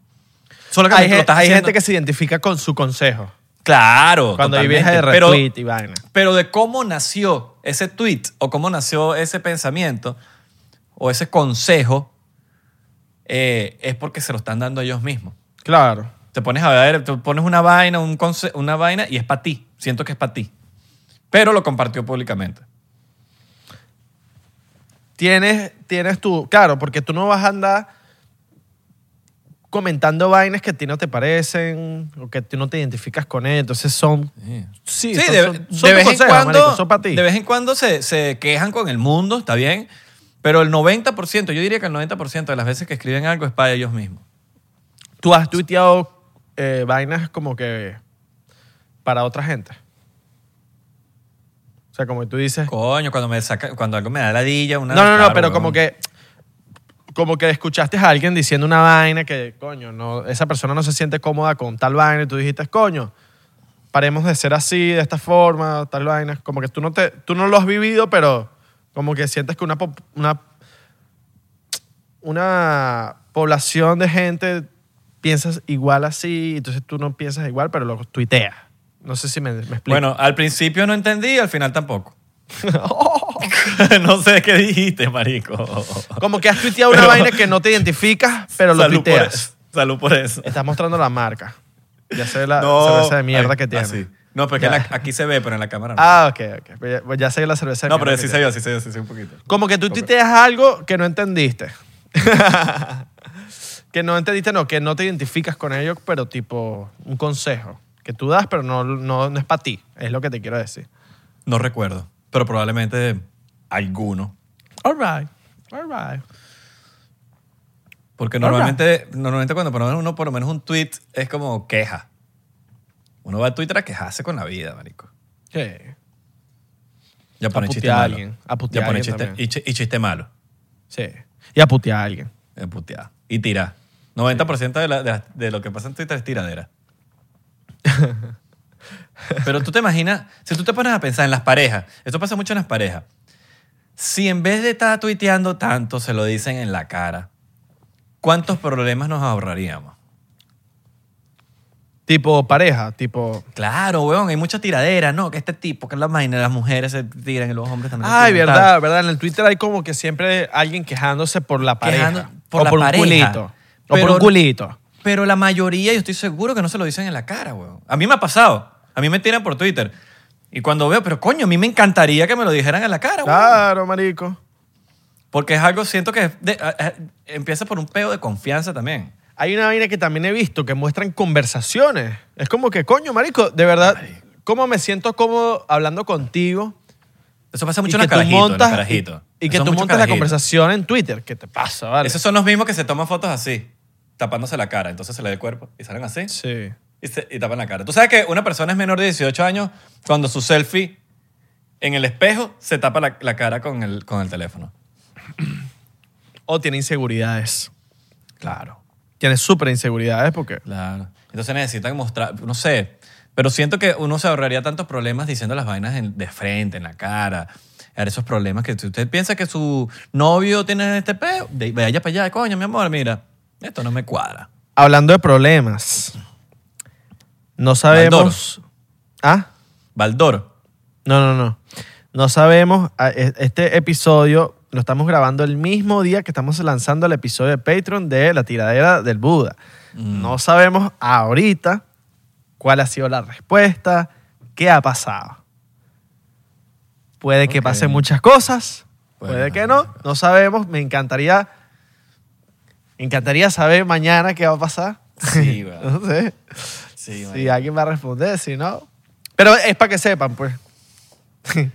Solo que Hay, gente que se identifica con su consejo. Claro. Cuando hay vieja de Pero- retweet y vaina. Pero de cómo nació ese tweet o cómo nació ese pensamiento o ese consejo eh, es porque se lo están dando ellos mismos. Claro. Te pones a ver, te pones una vaina, un una vaina y es para ti. Siento que es para ti. Pero lo compartió públicamente. Tienes, tienes tú, claro, porque tú no vas a andar comentando vainas que a ti no te parecen o que tú no te identificas con él. Entonces son... Sí, Sí, son, de, son- son vez en cuando, marico, son para ti. de vez en cuando se, se quejan con el mundo, está bien, pero el 90%, yo diría que el 90% de las veces que escriben algo es para ellos mismos. Tú has tuiteado eh, vainas como que para otra gente. O sea, como tú dices... Coño, cuando, me saca, cuando algo me da ladilla, una... No, no, no, pero weón. como que como que escuchaste a alguien diciendo una vaina que, coño, no, esa persona no se siente cómoda con tal vaina y tú dijiste, coño, paremos de ser así, de esta forma, tal vaina. Como que tú no, te, tú no lo has vivido, pero como que sientes que una, una, una población de gente piensas igual así, entonces tú no piensas igual, pero lo tuiteas. No sé si me, me explico. Bueno, al principio no entendí, al final tampoco. no sé qué dijiste, marico. como que has tuiteado una vaina que no te identificas, pero lo por tuiteas. Salud por eso. Estás mostrando la marca. Ya sé la cerveza de mierda ay, que tiene. así. No, la- aquí se ve, pero en la cámara no. Ah, ok, ok. Pues ya- pues ya sé la cerveza de no, mierda pero que sí se tiene. vio, sí se vio, sí se vio un poquito. Como que tú tuiteas algo que no entendiste. que no entendiste, no, que no te identificas con ello, pero tipo un consejo que tú das, pero no, no, no es para ti. Es lo que te quiero decir. No recuerdo, pero probablemente alguno. All right, all right. Porque Alright. normalmente, normalmente cuando ponemos uno por lo menos un tweet es como queja. Uno va a Twitter a quejarse con la vida, marico. Sí. Ya pone A chiste a malo. alguien, a putear Ya a pone alguien chiste, y, chi- y chiste malo. Sí. Y a putear a alguien. Es putear. Y tirar. 90% de, la- de la- de lo que pasa en Twitter es tiradera. Pero tú te imaginas, si tú te pones a pensar en las parejas, esto pasa mucho en las parejas, si en vez de estar tuiteando tanto se lo dicen en la cara, ¿cuántos problemas nos ahorraríamos? Tipo pareja, tipo... Claro, weón, hay mucha tiradera, ¿no? Que este tipo, que la vaina, las mujeres se tiran y los hombres también. Ay, tiran, verdad, tal. verdad. En el Twitter hay como que siempre alguien quejándose por la pareja. Quejando por o la por pareja. un culito. O por Pero- un culito. Pero la mayoría, yo estoy seguro que no se lo dicen en la cara, weón. A mí me ha pasado. A mí me tiran por Twitter. Y cuando veo, pero coño, a mí me encantaría que me lo dijeran en la cara, weón. Claro, marico. Porque es algo, siento que de- a- a- empieza por un peo de confianza también. Hay una vaina que también he visto que muestran conversaciones. Es como que, coño, marico, de verdad, ¿cómo me siento cómodo hablando contigo? Eso pasa mucho en los carajitos, en los montas, y, que tú montas la conversación en Twitter. ¿Qué te pasa, vale? Esos son los mismos que se toman fotos así, tapándose la cara. Entonces se le ve el cuerpo y salen así Sí. y, se- y tapan la cara. Tú sabes que una persona es menor de 18 años cuando su selfie en el espejo se tapa la, la cara con el, con el teléfono. O tiene inseguridades. Claro. Tiene súper inseguridades porque... Claro. Entonces necesitan mostrar, no sé, pero siento que uno se ahorraría tantos problemas diciendo las vainas en- de frente, en la cara. Esos problemas que si usted piensa que su novio tiene este peo, de- vaya para allá, coño, mi amor, mira, esto no me cuadra. Hablando de problemas, no sabemos... ¿Ah? Baldor. No, no, no. No sabemos. e- Este episodio lo estamos grabando el mismo día que estamos lanzando el episodio de Patreon de La tiradera del Buda. Mm. No sabemos ahorita cuál ha sido la respuesta, qué ha pasado. Puede que pasen muchas cosas, Puede puede que no, no sabemos. Me encantaría, me encantaría saber mañana qué va a pasar. Sí, no sé. Sí, Si alguien va a responder, si no. Pero es para que sepan, pues.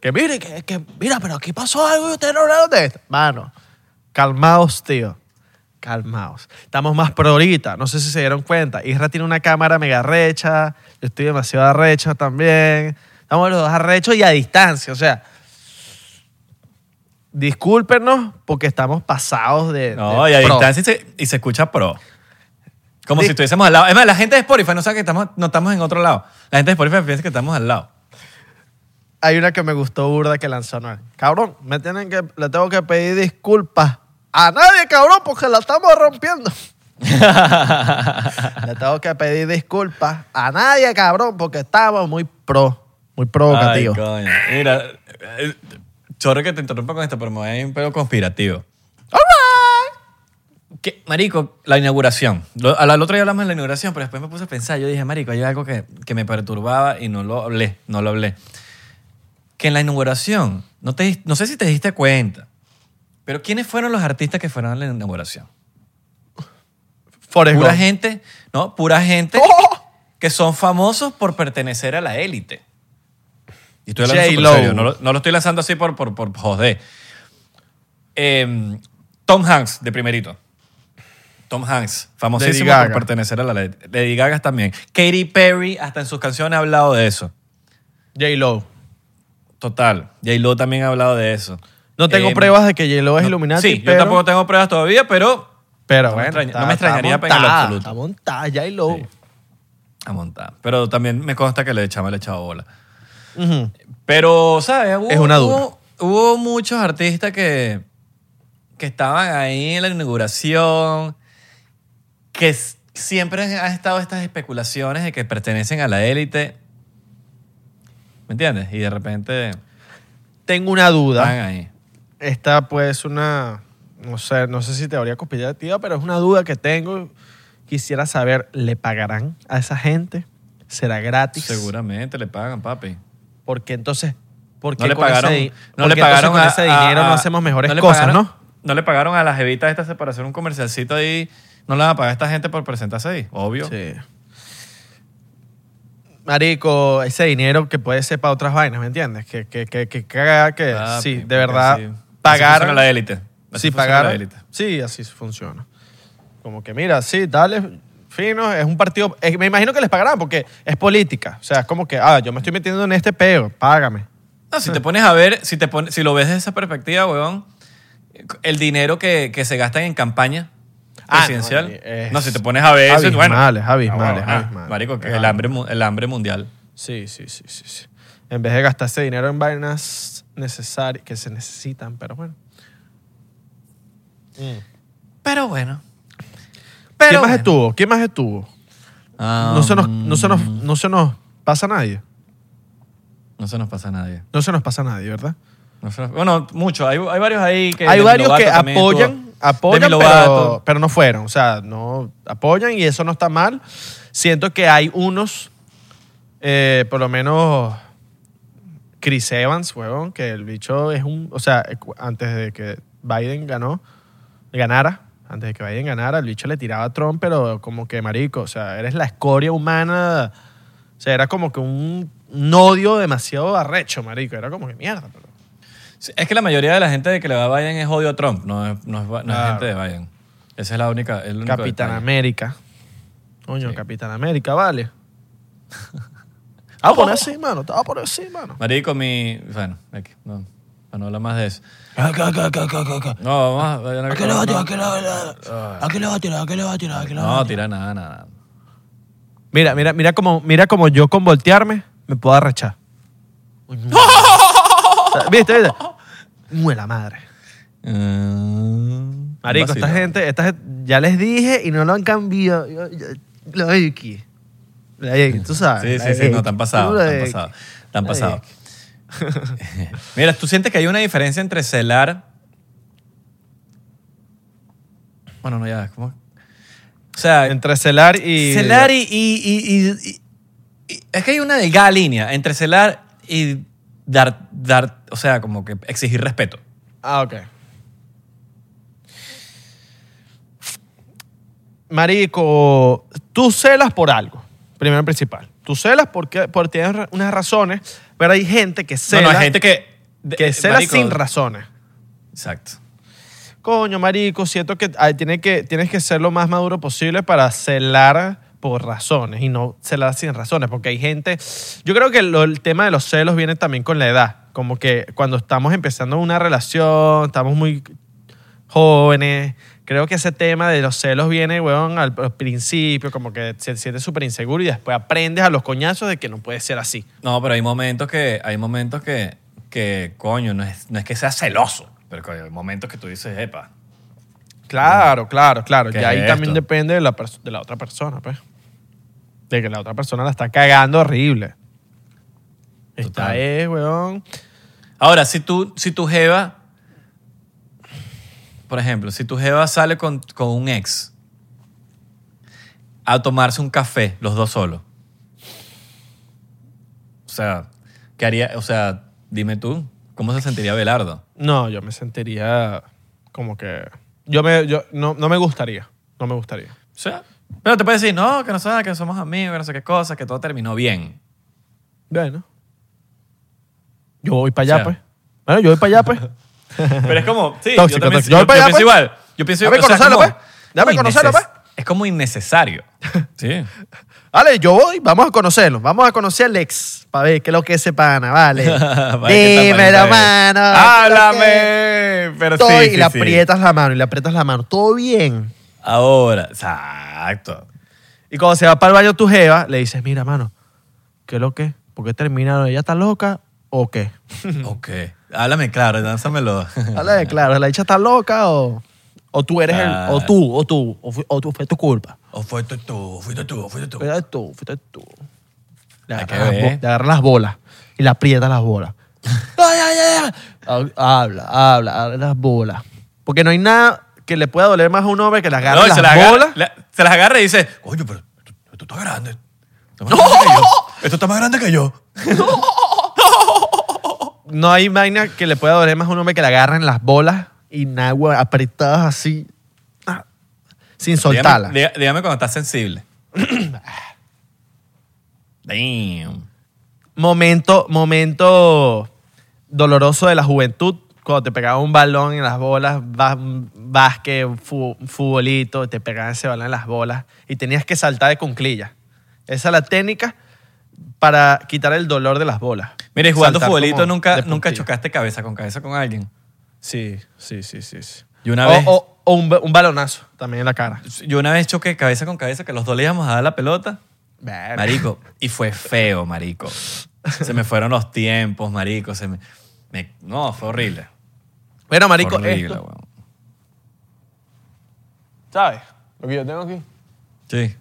que mire, que, que- mira, pero aquí pasó algo y ustedes no hablaron de esto. Mano, calmaos, tío. Calmaos. Estamos más pro ahorita. No sé si se dieron cuenta. Isra tiene una cámara mega recha. Yo estoy demasiado arrecho también. Estamos los dos arrechos y a distancia. O sea, discúlpenos porque estamos pasados de. No, de y a pro. distancia y se, y se escucha pro. Como si estuviésemos al lado. Es más, la gente de Spotify no sabe que estamos, no estamos en otro lado. La gente de Spotify piensa que estamos al lado. Hay una que me gustó burda que lanzó Noel. Cabrón, me tienen que, le tengo que pedir disculpas a nadie, cabrón, porque la estamos rompiendo. le tengo que pedir disculpas a nadie, cabrón, porque estamos muy pro, muy provocativos. Ay, coño. Mira, eh, chorro que te interrumpa con esto, pero me voy a ir un pedo conspirativo. Marico, la inauguración. Al otro día hablamos de la inauguración, pero después me puse a pensar. Yo dije, marico, hay algo que, que me perturbaba y no lo hablé, no lo hablé. Que en la inauguración, no, te, no sé si te diste cuenta, pero ¿quiénes fueron los artistas que fueron a la inauguración? Forrest Pura Gump. gente, ¿no? Pura gente ¡Oh! que son famosos por pertenecer a la élite. Y estoy hablando súper serio, no lo, no lo estoy lanzando así por, por, por joder. Em, Tom Hanks, de primerito. Tom Hanks, famosísimo por Gaga. pertenecer a la élite. Lady Gaga también. Katy Perry, hasta en sus canciones ha hablado de eso. J-Lo. Total. J-Lo también ha hablado de eso. No tengo Em, pruebas de que J-Lo es Illuminati, Sí, pero, yo tampoco tengo pruebas todavía, pero pero no me bueno, extraña- no me extrañaría en lo montada, absoluto. Está montada J-Lo. A montar. Pero también me consta que le echaba, le echaba bola. Ujú. Pero, ¿sabes? Hubo, Es una hubo, hubo muchos artistas que, que estaban ahí en la inauguración, que s- siempre han estado estas especulaciones de que pertenecen a la élite. ¿Me entiendes? Y de repente Tengo una duda. ahí. Esta pues una, no sé, no sé si teoría conspirativa, pero es una duda que tengo. Quisiera saber, ¿le pagarán a esa gente? ¿Será gratis? Seguramente le pagan, papi. Porque entonces, ¿por qué No le con ese pagaron, di- no por le qué entonces pagaron con a- ese a- dinero no hacemos mejores le cosas, pagaron- ¿no? No le pagaron a las evitas estas para hacer un comercialcito ahí. No le van a pagar a esta gente por presentarse ahí, obvio. Sí. Marico, ese dinero que puede ser para otras vainas, ¿me entiendes? Que, que, que, que, que Papi, sí, de verdad, así- así pagar. funciona la élite. Así Sí, pagar. la élite. Sí, así funciona. Como que, mira, sí, dale, fino, es un partido. es- me imagino que les pagarán porque es política. O sea, es como que, ah, yo me estoy metiendo en este peo, págame. No, si te pones a ver, si, te pones, si lo ves desde esa perspectiva, weón, el dinero que, que se gastan en campaña Ah, presidencial. no, es no, si te pones a ver eso, es bueno. abismales, abismales, Ah, bueno, ah, abismales. Marico, que el hambre, mu- el hambre mundial. Sí, sí, sí, sí, sí. En vez de gastar ese dinero en vainas necesarias, que se necesitan, pero bueno. Pero bueno. ¿Quién más estuvo? ¿Quién más estuvo? No, se nos, no, se nos, no se nos pasa a nadie. no se nos pasa a nadie. No se nos pasa a nadie, ¿verdad? No se nos- bueno, muchos. Hay, hay varios ahí que... Hay varios Lovato que también apoyan, estuvo. apoyan Demi pero, pero no fueron. O sea, no apoyan y eso no está mal. Siento que hay unos, eh, por lo menos Chris Evans, huevón, que el bicho es un... O sea, cu- antes de que Biden ganó, ganara, antes de que Biden ganara, el bicho le tiraba a Trump, pero como que marico, o sea, eres la escoria humana. O sea, era como que un, un odio demasiado arrecho, marico. Era como que mierda, pero... Sí, Es que la mayoría de la gente de que le va a Biden es odio a Trump, no es, no es, no es Claro. gente de Biden. Esa es la única... El único Capitán detalle. América. Coño, Sí. Capitán América, vale. Ah, por así, mano. Te voy a poner así, mano. Marico, mi... Bueno, aquí, no, para no hablar más de eso. Acá, acá, acá, acá, acá, acá. No, vamos a... ¿A qué le va a tirar? ¿A qué le va a tirar? ¿A qué le va a tirar? ¿A qué le va a tirar? ¿A qué le va a No, tirar? tira nada, nada. Mira, mira, mira como, mira como yo con voltearme me puedo arrechar. ¿Viste? ¿Viste? Muela madre. Mm, Marico, esta gente, esta gente, ya les dije y no lo han cambiado. Yo- yo- La X. La X, tú sabes. Sí, la sí, sí, no, te han pasado, Tú la pasado. La pasado. Mira, ¿tú sientes que hay una diferencia entre celar... Bueno, no, ya, ¿cómo? O sea, Entre celar y... celar y, y- y- y- y- y- Es que hay una delgada línea entre celar y dar, dar, o sea, como que exigir respeto. Ah, ok. Marico, tú celas por algo, primero y principal. Tú celas porque, porque tienes unas razones, pero hay gente que cela, Bueno, hay gente que... que cela marico, sin razones. Exacto. Coño, marico, siento que, ay, tiene que tienes que ser lo más maduro posible para celar por razones y no celar sin razones, porque hay gente... Yo creo que lo- el tema de los celos viene también con la edad, como que cuando estamos empezando una relación, estamos muy jóvenes, Creo que ese tema de los celos viene, weón, al, al principio, como que se siente súper inseguro y después aprendes a los coñazos de que no puede ser así. No, pero hay momentos que, hay momentos que, que coño, no es, no es que sea celoso, pero coño, hay momentos que tú dices, epa. Claro, claro, claro. ¿Qué Y ahí también depende de la, de la otra persona, pues. De que la otra persona la está cagando horrible. Esta Total. es, weón. Ahora, si tú, si tu jeva, por ejemplo, si tu jeva sale con, con un ex a tomarse un café, los dos solos. O sea, ¿qué haría? O sea, dime tú, ¿cómo se sentiría Belardo? No, yo me sentiría como que. Yo me. Yo, no, no me gustaría. No me gustaría. O sea, pero te puede decir, no, que no sabes, que somos amigos, que no sé qué cosa, que todo terminó bien. Bueno. Yo voy para allá, O sea. pues. Bueno, yo voy para allá, pues. Pero es como, sí, Tóxico, yo también tóxico. Yo voy yo, para allá, pienso pues. igual. Yo pienso Dame conocerlo, como- pues. Dame como conocerlo, inneces- pues. Es como innecesario. Sí. Vale, yo voy, vamos a conocerlo. Vamos a conocer al ex para ver qué es lo que es ese pana, vale. Vaya, ¿qué tal, Dímelo, mano. Háblame. Pero Todo, sí, y sí, le sí. aprietas la mano, y le aprietas la mano. Todo bien. Ahora, exacto. Y cuando se va para el baño tu jeva, le dices, mira, mano, ¿qué es lo que? ¿Por qué terminaron? ¿Ella está loca o qué? ok. Háblame claro, lánzamelo. Dale, claro, ¿la dicha está loca o, o tú eres Ah. el... O tú, o tú, o, fu- o tú fue tu culpa. o fuiste tú, fuiste tú, fuiste tú. Fuiste tú, fuiste tú. Le agarras, las, ver. bo- le agarras las bolas y le aprietas las bolas. ¡Ay, ay, ay! ay! Habla, habla, habla las bolas. Porque no hay nada que le pueda doler más a un hombre que le agarre No, las se las agarra- bolas. la- se las agarra y dice, coño, pero esto, esto está grande. Está más grande que yo. Esto está más grande que yo. No hay vaina que le pueda doler más a un hombre que le agarren las bolas y apretadas así, ah, sin soltarlas. Dígame, diga- dígame cuando estás sensible. Damn. Momento, momento doloroso de la juventud, cuando te pegaba un balón en las bolas, básquet, fu- futbolito, te pegaban ese balón en las bolas y tenías que saltar de cunclilla. Esa es la técnica para quitar el dolor de las bolas. Mire, jugando Saltar futbolito nunca, nunca chocaste cabeza con cabeza con alguien. Sí, sí, sí, sí. sí. Y una o, vez- o- o un, un balonazo también en la cara. Yo una vez choqué cabeza con cabeza que los dos le íbamos a dar la pelota. Marico. Y fue feo, marico. Se me fueron los tiempos, marico. Se me, me- no, fue horrible. Bueno, marico, horrible, esto, weón. ¿sabes? Lo que yo tengo aquí. Sí,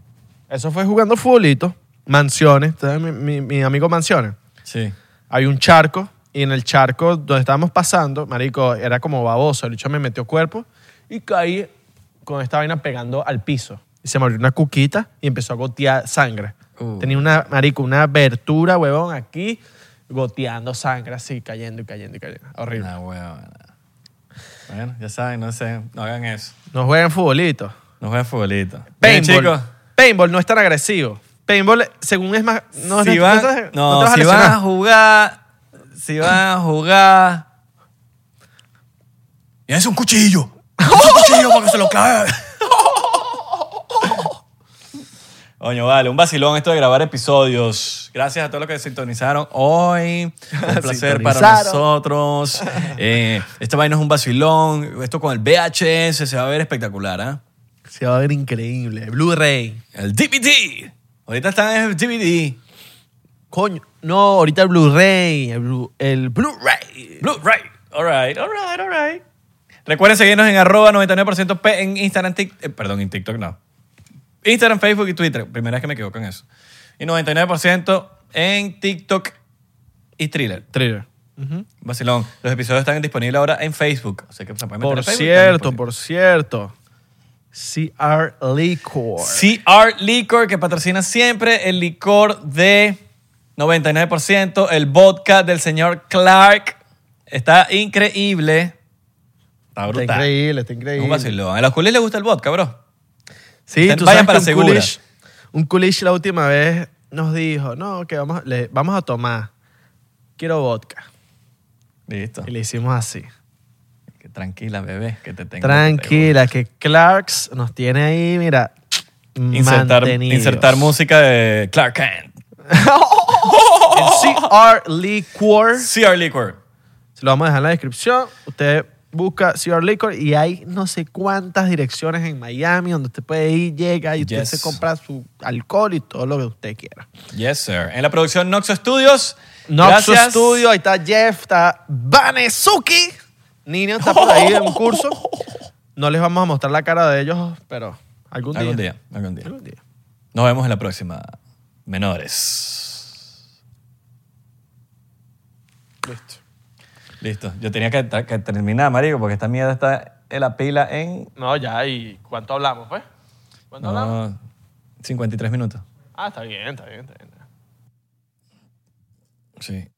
Eso fue jugando futbolito, mansiones, ¿sabes? Mi, mi- mi amigo Mansiones. sí. Hay un charco y en el charco donde estábamos pasando, marico, era como baboso. El bicho me metió cuerpo y caí con esta vaina pegando al piso. Y se me abrió una cuquita y empezó a gotear sangre. Uh. Tenía una, marico, una abertura, huevón, aquí, goteando sangre así, cayendo y cayendo y cayendo. Horrible. Una huevona. Bueno, ya saben, no sé, no hagan eso. No jueguen futbolito. No jueguen futbolito. Paintball. chicos. Paintball no es tan agresivo. Paintball, según es más... No, si no- van, no te- no, no te vas a si van a lesionar. jugar, si van a jugar, Y es un cuchillo. Es un cuchillo para que se lo clave. Coño, vale, un vacilón esto de grabar episodios. Gracias a todos los que sintonizaron hoy. Un placer para nosotros. Eh, esta vaina es un vacilón. Esto con el VHS se va a ver espectacular, ¿ah? Se va a ver increíble. Blu-ray. El DVD. Ahorita está en el DVD. Coño, no, ahorita el Blu-ray. El Blu- el Blu-ray. Blu-ray. All right, all right, all right. Recuerden seguirnos en arroba 99% P en Instagram, eh, perdón, en TikTok no. Instagram, Facebook y Twitter. Primera vez que me equivoco en eso. Y 99% en TikTok y Thriller. Thriller. Vacilón. Los episodios están disponibles ahora en Facebook. O sea que se pueden meter Por Facebook, cierto, están por cierto. CR Liquor. disponibles. CR Liquor, que patrocina siempre el licor de 99%, el vodka del señor Clark. Está increíble. Está Está brutal. increíble, está Es increíble. un vacilón. A los culés les gusta el vodka, bro. Sí, Vayan tú sabes para que un segura. coolish, un coolish la última vez nos dijo, no, que vamos, le- vamos a tomar. Quiero vodka. Listo. Y le hicimos así. Que Tranquila, bebé, que te tengo. Tranquila, que Clarks nos tiene ahí, mira, Insertar, música de Clark Kent. CR Liquor. CR Liquor. Se lo vamos a dejar en la descripción. Usted busca CR Liquor y hay no sé cuántas direcciones en Miami donde usted puede ir, llega y usted Yes. se compra su alcohol y todo lo que usted quiera. Yes, sir. En la producción Noxo Studios. Noxo gracias. Studio, ahí está Jeff, está Vanesuki. Nino está por ahí en un curso. No les vamos a mostrar la cara de ellos, pero algún día. Algún día, algún día. Algún día. Nos vemos en la próxima. Menores. Listo. Listo. Yo tenía que, que terminar, marico, porque esta mierda está en la pila en... No, ya, ¿y cuánto hablamos, pues? ¿Cuánto hablamos? No, 53 minutos. Ah, está bien, está bien, está bien. Sí.